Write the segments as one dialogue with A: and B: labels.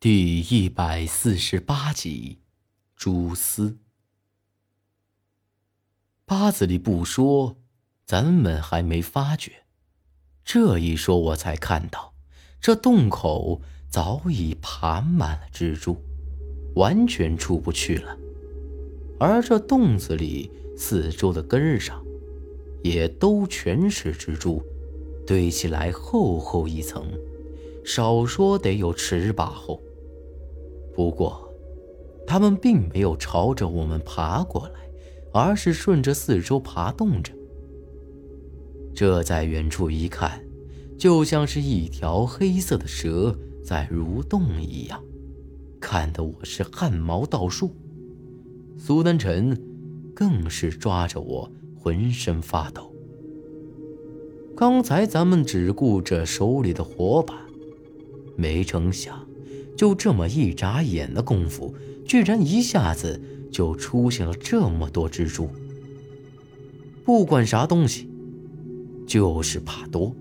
A: 第一百四十八集，蛛丝。八字里不说，咱们还没发觉。这一说，我才看到，这洞口早已爬满了蜘蛛，完全出不去了。而这洞子里四周的根上，也都全是蜘蛛，堆起来厚厚一层，少说得有尺把厚。不过，他们并没有朝着我们爬过来，而是顺着四周爬动着。这在远处一看，就像是一条黑色的蛇在蠕动一样，看得我是汗毛倒竖。苏丹臣更是抓着我，浑身发抖。刚才咱们只顾着手里的火把，没成想。就这么一眨眼的功夫，居然一下子就出现了这么多蜘蛛。不管啥东西，就是怕多。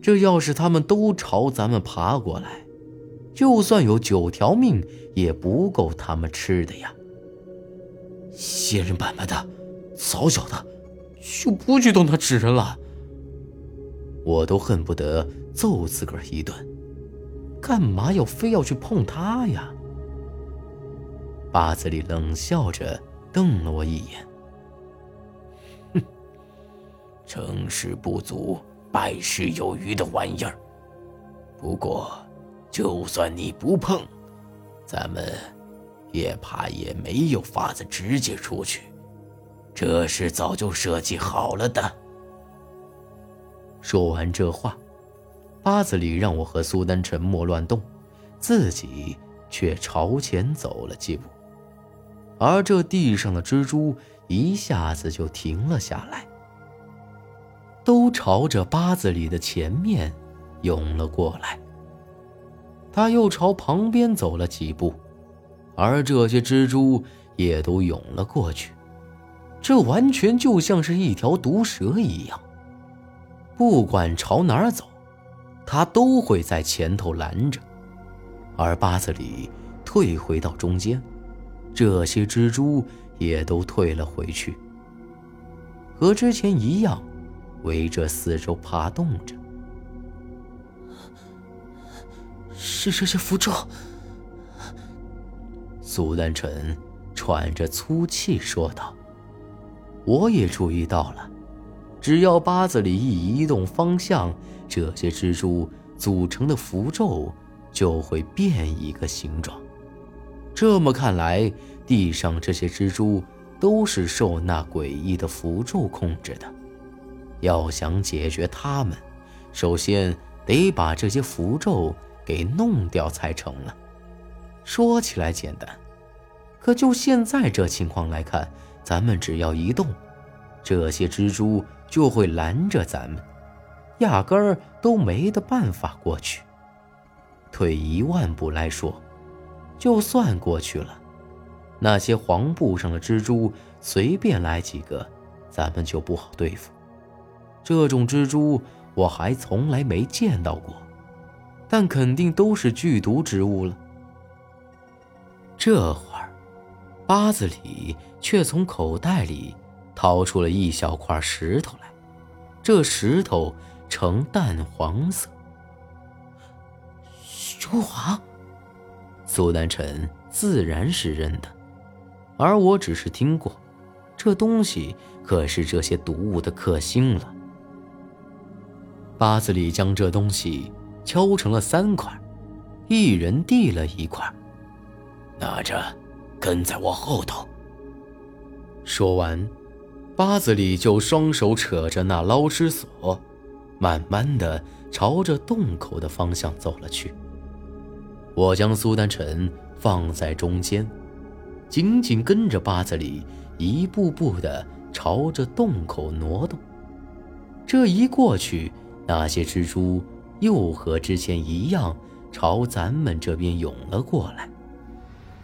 A: 这要是他们都朝咱们爬过来，就算有九条命也不够他们吃的呀！
B: 仙人板板的，早晓得就不去动他纸人了。
A: 我都恨不得揍自个儿一顿。干嘛要非要去碰他呀？八子里冷笑着瞪了我一眼，
B: 哼，成事不足败事有余的玩意儿。不过，就算你不碰，咱们也怕也没有法子直接出去。这是早就设计好了的。
A: 说完这话。八子里让我和苏丹沉默乱动，自己却朝前走了几步，而这地上的蜘蛛一下子就停了下来，都朝着八子里的前面涌了过来。他又朝旁边走了几步，而这些蜘蛛也都涌了过去，这完全就像是一条毒蛇一样，不管朝哪儿走。他都会在前头拦着，而八子里退回到中间，这些蜘蛛也都退了回去，和之前一样，围着四周爬动着。
B: 是这些符咒。
A: 苏丹臣喘着粗气说道：“我也注意到了，只要八子里一移动方向。”这些蜘蛛组成的符咒就会变一个形状。这么看来，地上这些蜘蛛都是受那诡异的符咒控制的。要想解决它们，首先得把这些符咒给弄掉才成了。说起来简单，可就现在这情况来看，咱们只要一动，这些蜘蛛就会拦着咱们。压根儿都没得办法过去。退一万步来说，就算过去了，那些黄布上的蜘蛛随便来几个，咱们就不好对付。这种蜘蛛我还从来没见到过，但肯定都是剧毒之物了。这会儿，八子里却从口袋里掏出了一小块石头来，这石头。呈淡黄色，
B: 硫磺。
A: 苏南辰自然是认的，而我只是听过，这东西可是这些毒物的克星了。八字里将这东西敲成了三块，一人递了一块，
B: 拿着，跟在我后头。
A: 说完，八子里就双手扯着那捞尸索。慢慢的朝着洞口的方向走了去。我将苏丹臣放在中间，紧紧跟着八子里，一步步的朝着洞口挪动。这一过去，那些蜘蛛又和之前一样朝咱们这边涌了过来，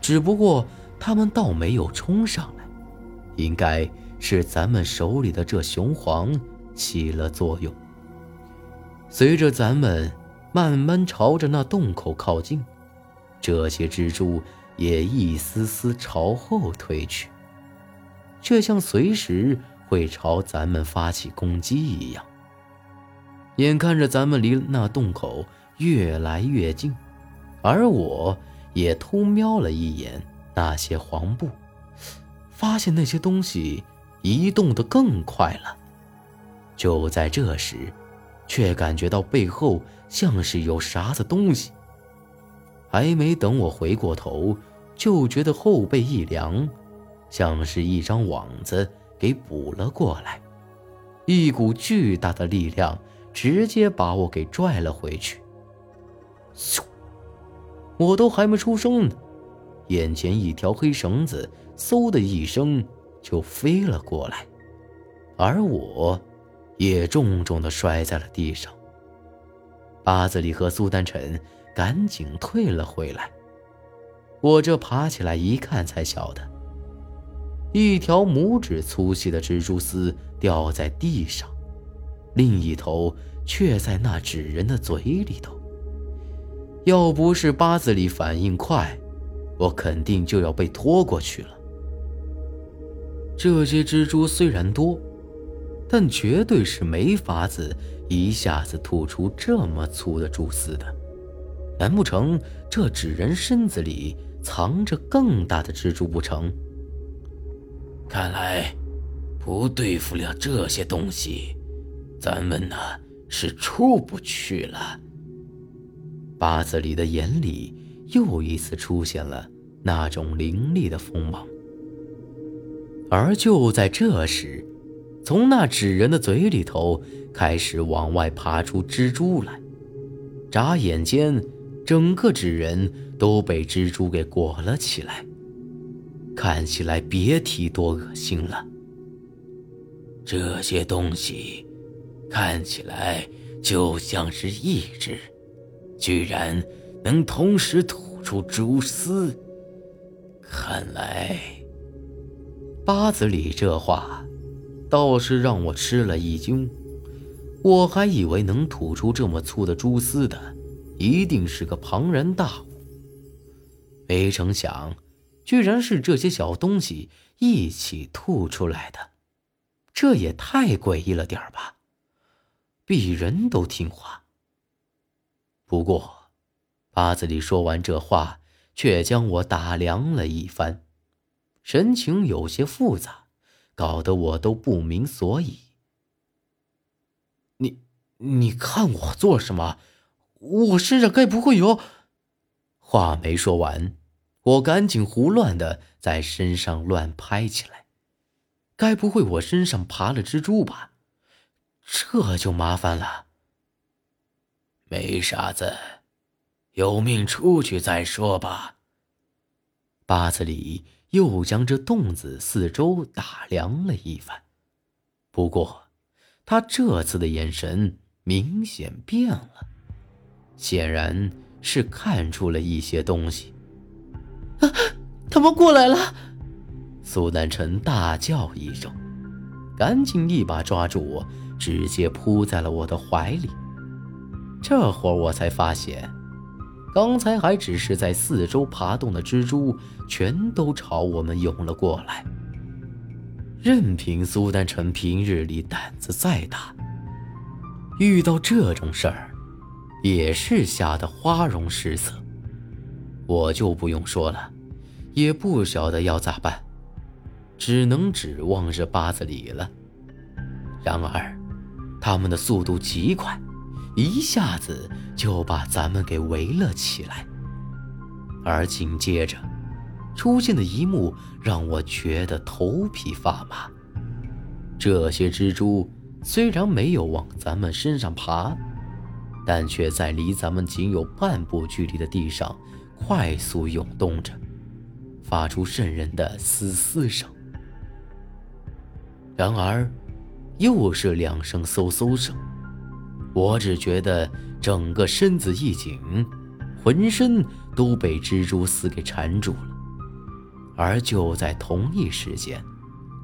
A: 只不过他们倒没有冲上来，应该是咱们手里的这雄黄起了作用。随着咱们慢慢朝着那洞口靠近，这些蜘蛛也一丝丝朝后退去，却像随时会朝咱们发起攻击一样。眼看着咱们离那洞口越来越近，而我也偷瞄了一眼那些黄布，发现那些东西移动得更快了。就在这时，却感觉到背后像是有啥子东西。还没等我回过头，就觉得后背一凉，像是一张网子给补了过来，一股巨大的力量直接把我给拽了回去。咻！我都还没出声呢，眼前一条黑绳子嗖的一声就飞了过来，而我。也重重的摔在了地上。八子里和苏丹臣赶紧退了回来。我这爬起来一看，才晓得，一条拇指粗细的蜘蛛丝掉在地上，另一头却在那纸人的嘴里头。要不是八子里反应快，我肯定就要被拖过去了。这些蜘蛛虽然多。但绝对是没法子一下子吐出这么粗的蛛丝的，难不成这纸人身子里藏着更大的蜘蛛不成？
B: 看来，不对付了这些东西，咱们呢是出不去了。
A: 八子里的眼里又一次出现了那种凌厉的锋芒，而就在这时。从那纸人的嘴里头开始往外爬出蜘蛛来，眨眼间，整个纸人都被蜘蛛给裹了起来，看起来别提多恶心了。
B: 这些东西看起来就像是一只，居然能同时吐出蛛丝，看来
A: 八子里这话。倒是让我吃了一惊，我还以为能吐出这么粗的蛛丝的，一定是个庞然大物。没成想，居然是这些小东西一起吐出来的，这也太诡异了点儿吧？比人都听话。不过，八子里说完这话，却将我打量了一番，神情有些复杂。搞得我都不明所以。你，你看我做什么？我身上该不会有……话没说完，我赶紧胡乱的在身上乱拍起来。该不会我身上爬了蜘蛛吧？这就麻烦了。
B: 没啥子，有命出去再说吧。
A: 八子里。又将这洞子四周打量了一番，不过，他这次的眼神明显变了，显然是看出了一些东西。啊！他们过来了！苏南辰大叫一声，赶紧一把抓住我，直接扑在了我的怀里。这会儿我才发现。刚才还只是在四周爬动的蜘蛛，全都朝我们涌了过来。任凭苏丹臣平日里胆子再大，遇到这种事儿，也是吓得花容失色。我就不用说了，也不晓得要咋办，只能指望着八子里了。然而，他们的速度极快。一下子就把咱们给围了起来，而紧接着出现的一幕让我觉得头皮发麻。这些蜘蛛虽然没有往咱们身上爬，但却在离咱们仅有半步距离的地上快速涌动着，发出渗人的嘶嘶声。然而，又是两声嗖嗖声。我只觉得整个身子一紧，浑身都被蜘蛛丝给缠住了。而就在同一时间，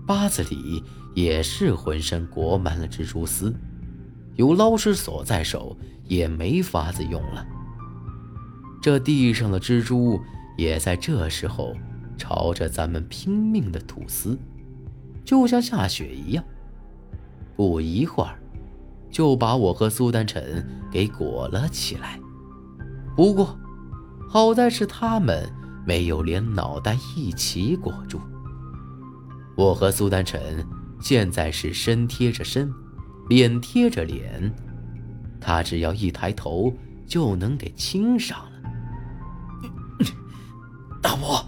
A: 八子里也是浑身裹满了蜘蛛丝，有捞尸索在手，也没法子用了。这地上的蜘蛛也在这时候朝着咱们拼命的吐丝，就像下雪一样。不一会儿，就把我和苏丹晨给裹了起来。不过，好在是他们没有连脑袋一起裹住。我和苏丹晨现在是身贴着身，脸贴着脸，他只要一抬头就能给亲上了。
B: 大伯，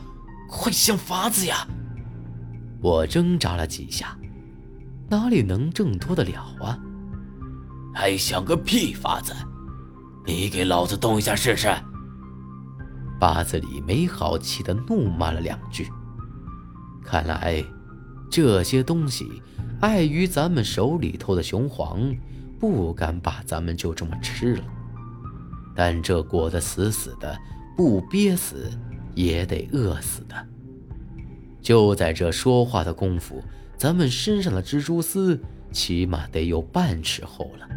B: 快想法子呀！
A: 我挣扎了几下，哪里能挣脱得了啊？
B: 还想个屁法子！你给老子动一下试试！
A: 八子里没好气的怒骂了两句。看来。这些东西，碍于咱们手里头的雄黄，不敢把咱们就这么吃了。但这裹得死死的，不憋死也得饿死的。就在这说话的功夫，咱们身上的蜘蛛丝起码得有半尺厚了。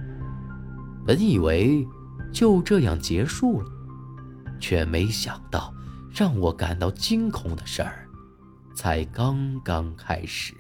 A: 本以为就这样结束了，却没想到让我感到惊恐的事儿。才刚刚开始。